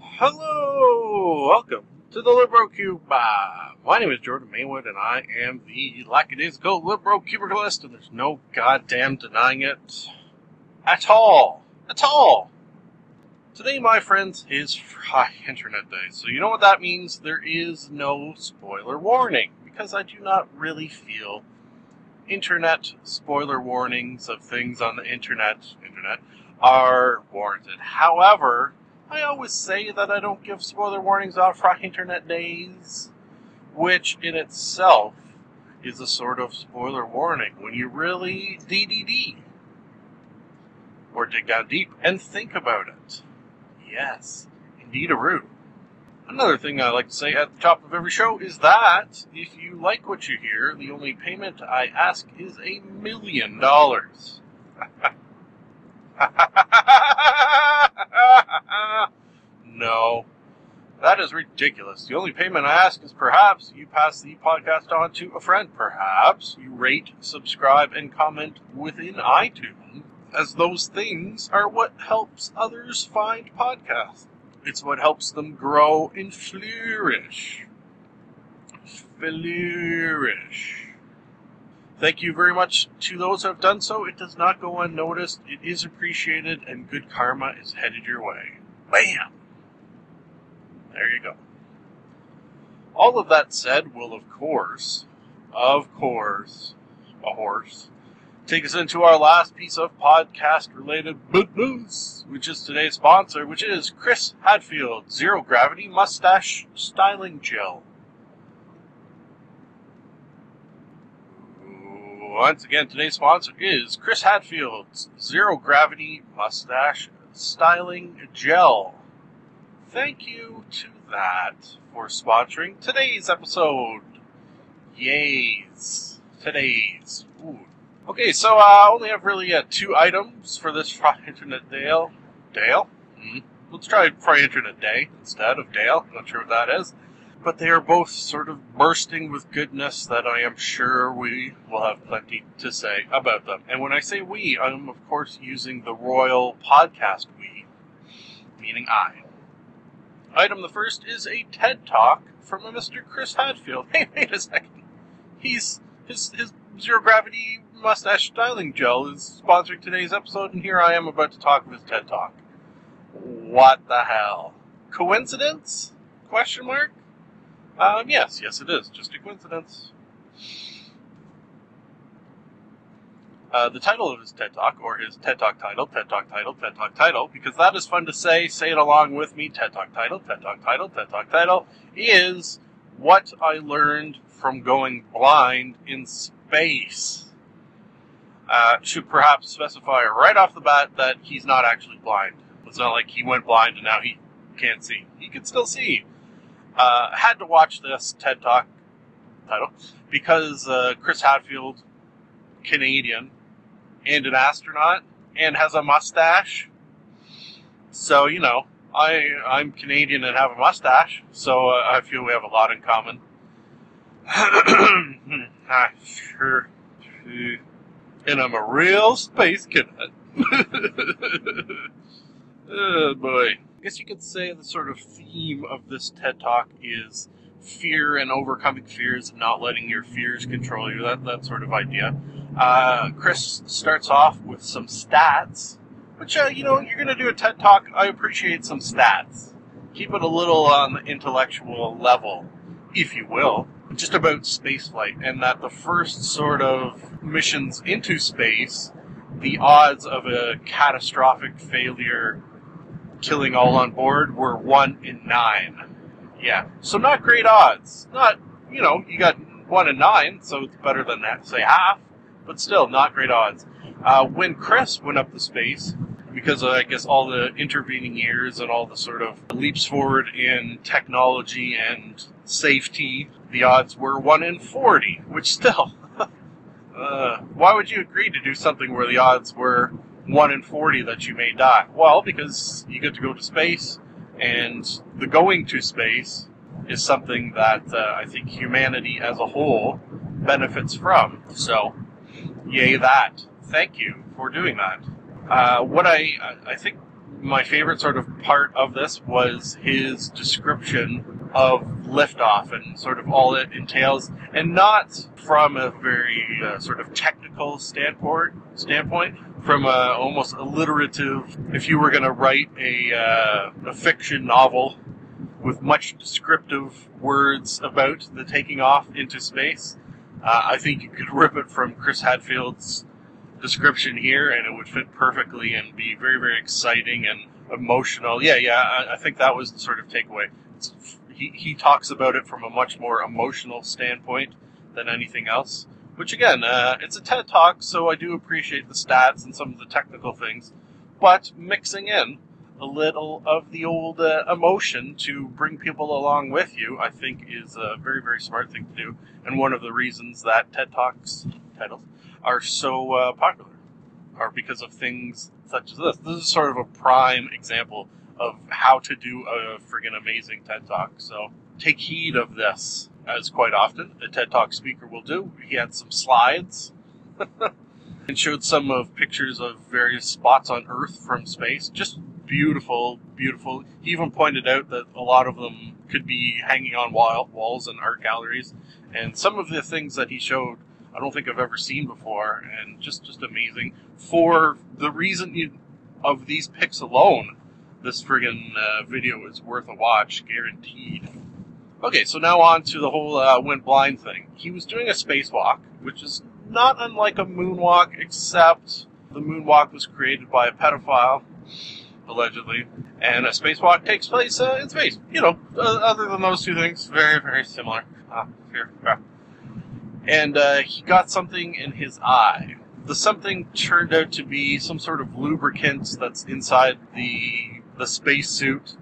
Hello, welcome to the Libro Cube. My name is Jordan Maywood, and I am the lackadaisical Librocubicularist, and there's no goddamn denying it at all. At all. Today, my friends, is Fry Internet Day, so you know what that means? There is no spoiler warning, because I do not really feel internet spoiler warnings of things on the internet internet are warranted. However, I always say that I don't give spoiler warnings on Fry Internet Days, which in itself is a sort of spoiler warning when you really DDD or dig down deep and think about it. Yes, indeed a root. Another thing I like to say at the top of every show is that if you like what you hear, the only payment I ask is a million dollars. no, that is ridiculous. The only payment I ask is perhaps you pass the podcast on to a friend. Perhaps you rate, subscribe, and comment within iTunes, as those things are what helps others find podcasts. It's what helps them grow and flourish. Flourish. Thank you very much to those who have done so. It does not go unnoticed. It is appreciated, and good karma is headed your way. Bam! There you go. All of that said will, of course, of course, a horse, take us into our last piece of podcast related news, which is today's sponsor, which is Chris Hadfield Zero Gravity Mustache Styling Gel. Once again, today's sponsor is Chris Hadfield's Zero Gravity Mustache Styling Gel. Thank you to that for sponsoring today's episode. Yays. Today's. Ooh. Okay, so uh, I only have really uh, two items for this Fry Internet Dale. Dale? Mm. Let's try Fry Internet Day instead of Dale. Not sure what that is. But they are both sort of bursting with goodness that I am sure we will have plenty to say about them. And when I say we, I'm of course using the royal podcast we, meaning I. Item the first is a TED Talk from a Mr. Chris Hadfield. Hey, wait a second. He's his his zero gravity mustache styling gel is sponsoring today's episode, and here I am about to talk of his TED Talk. What the hell? Coincidence? Question mark? Um, yes, yes, it is. Just a coincidence. Uh, the title of his TED Talk, or his TED Talk title, TED Talk title, TED Talk title, because that is fun to say. Say it along with me. TED Talk title, TED Talk title, TED Talk title is what I learned from going blind in space. Uh, should perhaps specify right off the bat that he's not actually blind. It's not like he went blind and now he can't see. He can still see. Uh, had to watch this TED Talk title because uh, Chris Hadfield, Canadian, and an astronaut, and has a mustache. So you know, I I'm Canadian and have a mustache, so uh, I feel we have a lot in common. ah, sure. And I'm a real space cadet. oh boy. I guess you could say the sort of theme of this TED Talk is fear and overcoming fears and not letting your fears control you. That that sort of idea. Uh, Chris starts off with some stats, which uh, you know you're going to do a TED Talk. I appreciate some stats. Keep it a little on the intellectual level, if you will, just about spaceflight, and that the first sort of missions into space, the odds of a catastrophic failure killing all on board were one in nine. Yeah, so not great odds. Not you know you got one in nine, so it's better than that, say half, but still not great odds. Uh, when Chris went up to space, because of, I guess all the intervening years and all the sort of leaps forward in technology and safety, the odds were one in forty, which still. uh, why would you agree to do something where the odds were one in forty that you may die? Well, because you get to go to space, and the going to space is something that uh, I think humanity as a whole benefits from. So, yay that. Thank you for doing that. Uh, what I I think my favorite sort of part of this was his description of liftoff and sort of all it entails, and not from a very uh, sort of technical standpoint. Standpoint, from a almost alliterative. If you were going to write a uh, a fiction novel with much descriptive words about the taking off into space, uh, I think you could rip it from Chris Hadfield's description here, and it would fit perfectly and be very, very exciting and emotional. Yeah, yeah, I, I think that was the sort of takeaway. It's, he, he talks about it from a much more emotional standpoint than anything else. Which again, uh, it's a TED talk, so I do appreciate the stats and some of the technical things, but mixing in a little of the old uh, emotion to bring people along with you, I think, is a very, very smart thing to do, and one of the reasons that TED Talks titles are so uh, popular are because of things such as this. This is sort of a prime example of how to do a friggin' amazing TED Talk. So take heed of this, as quite often a TED Talk speaker will do. He had some slides and showed some of pictures of various spots on Earth from space. Just beautiful, beautiful. He even pointed out that a lot of them could be hanging on wall, walls and art galleries. And some of the things that he showed, I don't think I've ever seen before, and just just amazing. For the reason you, of these pics alone, this friggin' uh, video is worth a watch, guaranteed. Okay, so now on to the whole uh, went blind thing. He was doing a spacewalk, which is not unlike a moonwalk, except the moonwalk was created by a pedophile allegedly, and a spacewalk takes place uh, in space. You know, uh, other than those two things, very, very similar. Ah, here. And uh, he got something in his eye. The something turned out to be some sort of lubricant that's inside the the spacesuit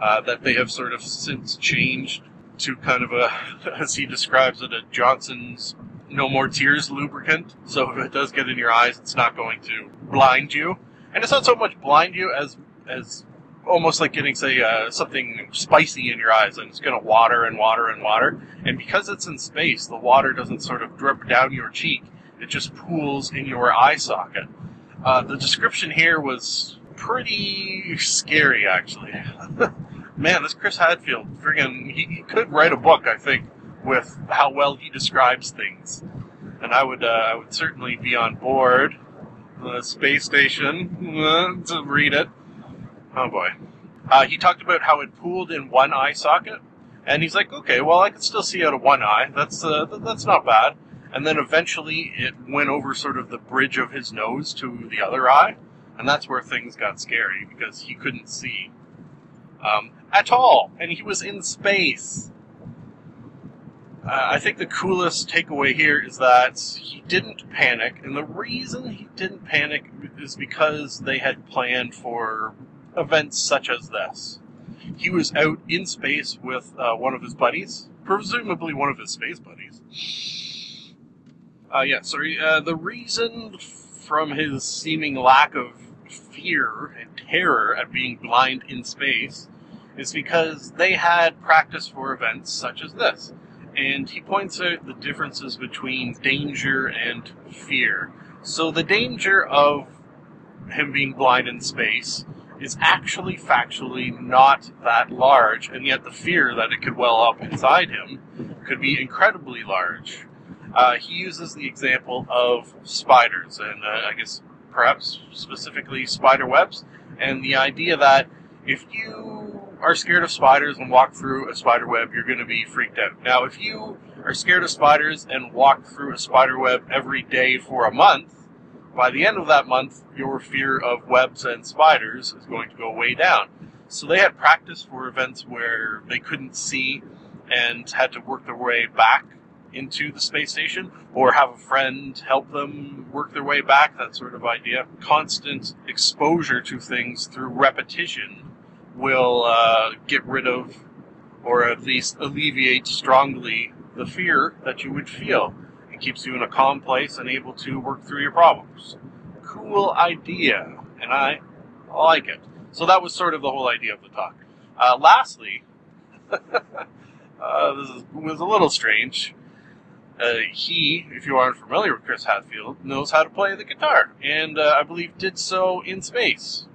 uh, that they have sort of since changed to kind of a, as he describes it, a Johnson's No More Tears lubricant. So if it does get in your eyes, it's not going to blind you. And it's not so much blind you as as almost like getting say uh, something spicy in your eyes and it's going to water and water and water. And because it's in space the water doesn't sort of drip down your cheek. It just pools in your eye socket. Uh, the description here was pretty scary actually man this chris hadfield friggin he, he, could write a book i think with how well he describes things and i would uh, i would certainly be on board the space station uh, to read it. Oh boy. Uh, he talked about how it pooled in one eye socket, and he's like, okay, well, I can still see out of one eye. That's uh, th- that's not bad. And then eventually it went over sort of the bridge of his nose to the other eye, and that's where things got scary because he couldn't see um, at all, and he was in space. Uh, I think the coolest takeaway here is that he didn't panic, and the reason he didn't panic is because they had planned for events such as this. He was out in space with uh, one of his buddies, presumably one of his space buddies. Uh, yeah, sorry. Uh, the reason from his seeming lack of fear and terror at being blind in space is because they had practice for events such as this and he points out the differences between danger and fear. So the danger of him being blind in space is actually factually not that large, and yet the fear that it could well up inside him could be incredibly large. Uh, he uses the example of spiders, and uh, I guess perhaps specifically spider webs, and the idea that if you are scared of spiders and walk through a spider web, you're going to be freaked out. Now, if you are scared of spiders and walk through a spider web every day for a month, by the end of that month, your fear of webs and spiders is going to go way down. So they had practice for events where they couldn't see and had to work their way back into the space station or have a friend help them work their way back, that sort of idea. Constant exposure to things through repetition will uh, get rid of or at least alleviate strongly the fear that you would feel. It keeps you in a calm place and able to work through your problems. Cool idea, and I like it. So that was sort of the whole idea of the talk. Uh, lastly, uh, this is, was a little strange. Uh, he, if you aren't familiar with Chris Hadfield, knows how to play the guitar, and uh, I believe did so in space.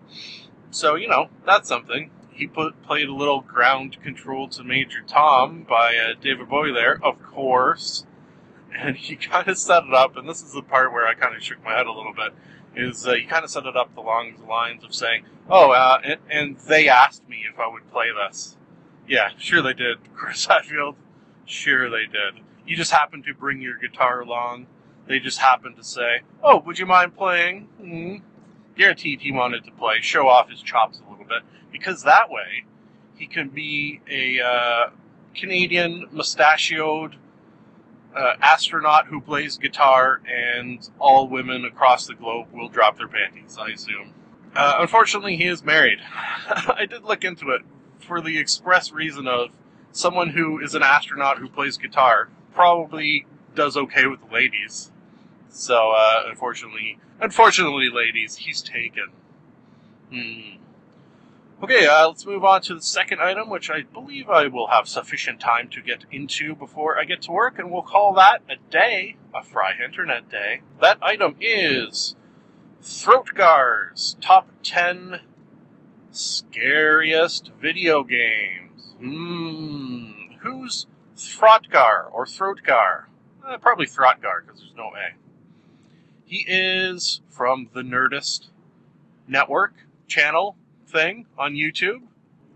So you know that's something. He put played a little ground control to Major Tom by uh, David Bowie there, of course, and he kind of set it up. And this is the part where I kind of shook my head a little bit. Is uh, he kind of set it up along the lines of saying, "Oh, uh, and, and they asked me if I would play this." Yeah, sure they did, Chris Hadfield. Sure they did. You just happened to bring your guitar along. They just happened to say, "Oh, would you mind playing?" Mm-hmm. Guaranteed, he wanted to play, show off his chops a little bit, because that way he can be a uh, Canadian mustachioed uh, astronaut who plays guitar, and all women across the globe will drop their panties. I assume. Uh, unfortunately, he is married. I did look into it for the express reason of someone who is an astronaut who plays guitar probably does okay with the ladies. So, uh, unfortunately, unfortunately, ladies, he's taken. Hmm. Okay, uh, let's move on to the second item, which I believe I will have sufficient time to get into before I get to work, and we'll call that a day, a Fry Internet Day. That item is Throthgar's Top 10 Scariest Video Games. Hmm. Who's Throatgar or Throatgar? Uh, probably Throatgar, because there's no A. He is from the Nerdist Network channel thing on YouTube.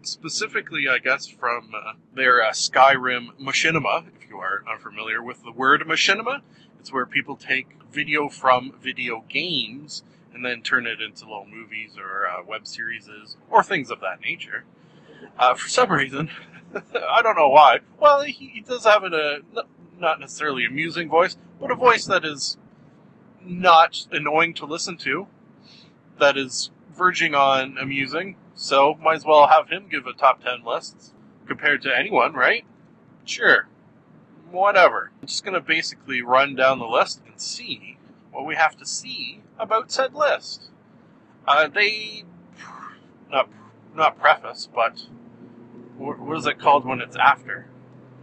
Specifically, I guess, from uh, their uh, Skyrim machinima, if you are unfamiliar with the word machinima. It's where people take video from video games and then turn it into little movies or uh, web series or things of that nature. Uh, for some reason, I don't know why. Well, he, he does have a not necessarily amusing voice, but a voice that is not annoying to listen to, that is verging on amusing, so might as well have him give a top 10 list compared to anyone, right? Sure. Whatever. I'm just going to basically run down the list and see what we have to see about said list. Uh, they, not, not preface, but what is it called when it's after?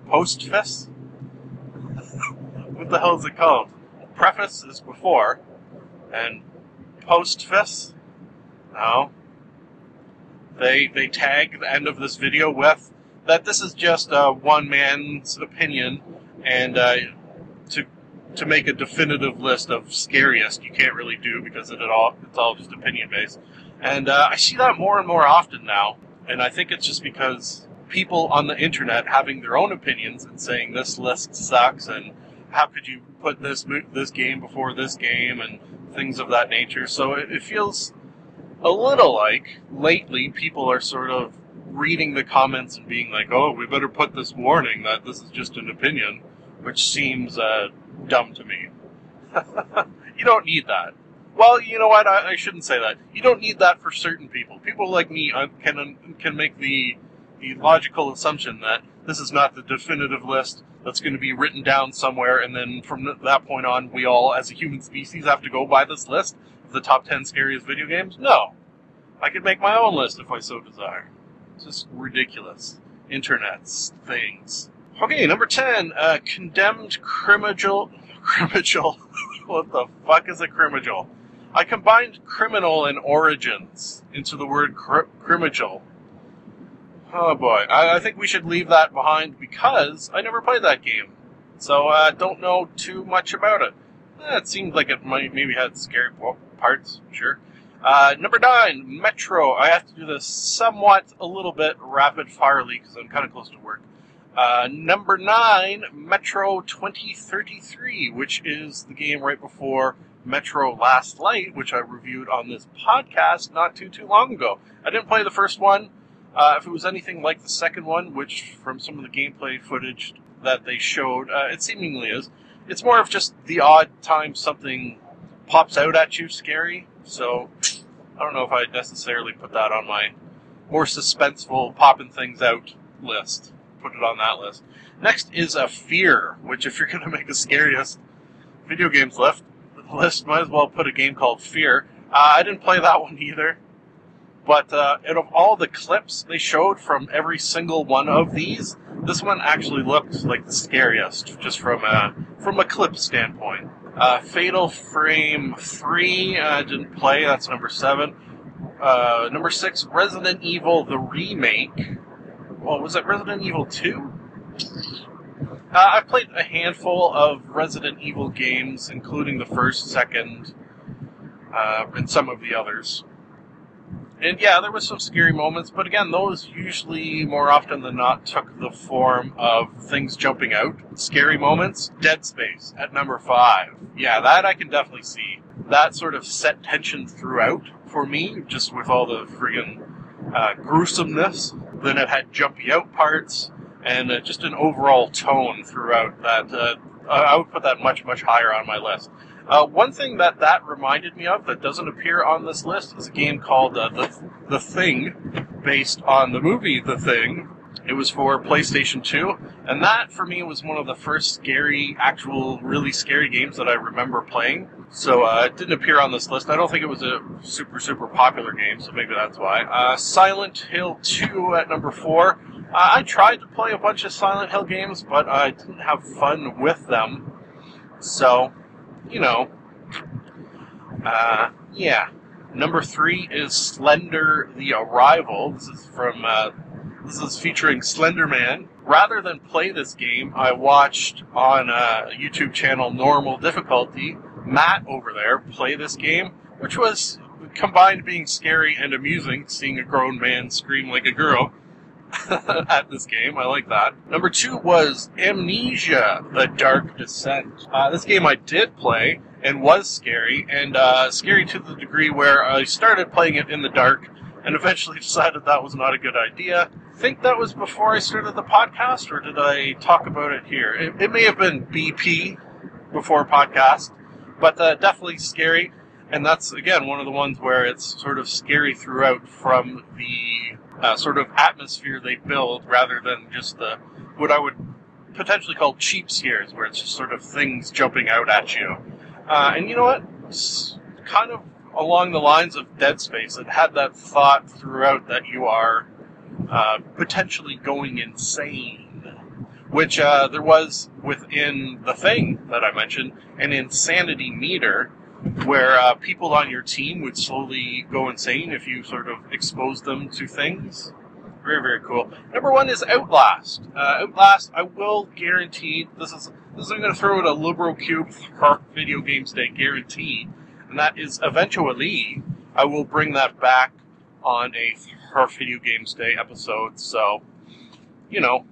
Postface? what the hell is it called? Preface is before, and postface no. They they tag the end of this video with that this is just uh, one man's opinion, and uh, to to make a definitive list of scariest you can't really do because it all it's all just opinion based. And uh, I see that more and more often now, and I think it's just because people on the internet having their own opinions and saying this list sucks and how could you put this this game before this game and things of that nature. So it, it feels a little like lately people are sort of reading the comments and being like, "Oh, we better put this warning that this is just an opinion," which seems uh, dumb to me. you don't need that. Well, you know what? I, I, shouldn't say that. You don't need that for certain people. People like me uh, can can make the the logical assumption that this is not the definitive list that's going to be written down somewhere, and then from that point on, we all, as a human species, have to go by this list of the top 10 scariest video games? No. I could make my own list if I so desire. It's just ridiculous. Internet's things. Okay, number 10, uh, condemned criminal. Criminal. what the fuck is a criminal? I combined criminal and origins into the word cr- criminal. Oh boy, I, I, think we should leave that behind because I never played that game. So I uh, don't know too much about it. Eh, it seemed like it might maybe had scary parts, sure. Uh, number nine, Metro. I have to do this somewhat, a little bit rapid firely because I'm kind of close to work. Uh, number nine, Metro 2033, which is the game right before Metro Last Light, which I reviewed on this podcast not too too long ago. I didn't play the first one. Uh, if it was anything like the second one, which from some of the gameplay footage that they showed. Uh, it seemingly is. It's more of just the odd time something pops out at you scary. So I don't know if I'd necessarily put that on my more suspenseful popping things out list. Put it on that list. Next is a fear, which if you're going to make the scariest video games list, list, might as well put a game called Fear. Uh, I didn't play that one either. But uh, out of all the clips they showed from every single one of these, this one actually looked like the scariest, just from a from a clip standpoint. Uh, Fatal Frame Three uh, didn't play. That's number seven. Uh, number six, Resident Evil the remake. Well, was it Resident Evil Two? Uh, I played a handful of Resident Evil games, including the first, second, uh, and some of the others. And yeah, there was some scary moments, but again, those usually more often than not took the form of things jumping out. Scary moments, Dead Space at number five. Yeah, that I can definitely see. That sort of set tension throughout for me, just with all the friggin' uh, gruesomeness. Then it had jumpy out parts, and uh, just an overall tone throughout that. Uh, I would put that much, much higher on my list. Uh, one thing that that reminded me of that doesn't appear on this list is a game called uh, the the Thing, based on the movie The Thing. It was for PlayStation 2, and that for me was one of the first scary, actual, really scary games that I remember playing. So uh, it didn't appear on this list. I don't think it was a super, super popular game, so maybe that's why. Uh, Silent Hill 2 at number 4. Uh, I tried to play a bunch of Silent Hill games, but I didn't have fun with them. So, you know, uh, yeah. Number three is Slender: The Arrival. This is from uh, this is featuring Slender Man. Rather than play this game, I watched on a YouTube channel normal difficulty Matt over there play this game, which was combined being scary and amusing, seeing a grown man scream like a girl. at this game. I like that. Number two was Amnesia: The Dark Descent. Uh, this game I did play and was scary, and uh, scary to the degree where I started playing it in the dark and eventually decided that was not a good idea. I think that was before I started the podcast, or did I talk about it here? It, it may have been BP before podcast, but uh, definitely scary. And that's again one of the ones where it's sort of scary throughout from the uh, sort of atmosphere they build rather than just the what I would potentially call cheap scares, where it's just sort of things jumping out at you. Uh, and you know what? It's kind of along the lines of Dead Space. It had that thought throughout that you are uh, potentially going insane, which uh, there was within the thing that I mentioned, an insanity meter where uh, people on your team would slowly go insane if you sort of expose them to things. Very, very cool. Number one is Outlast. Uh, Outlast, I will guarantee this is this is I'm going to throw it a Libro Cube for video games day guarantee, and that is eventually I will bring that back on a her video games day episode. So, you know,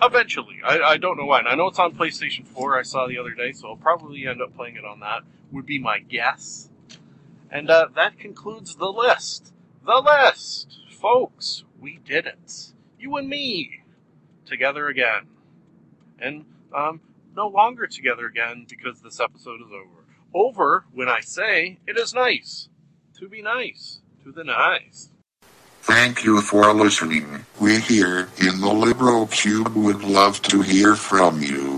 eventually. I, I don't know when. I know it's on PlayStation 4. I saw the other day, so I'll probably end up playing it on that would be my guess. And uh, that concludes the list. The list! Folks, we did it. You and me. Together again. And um, no longer together again because this episode is over. Over when I say it is nice. To be nice. To the nice. Thank you for listening. We here in the Libro Cube would love to hear from you.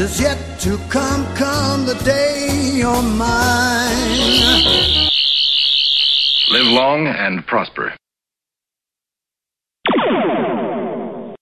The is yet to come, come the day you're mine. Live long and prosper.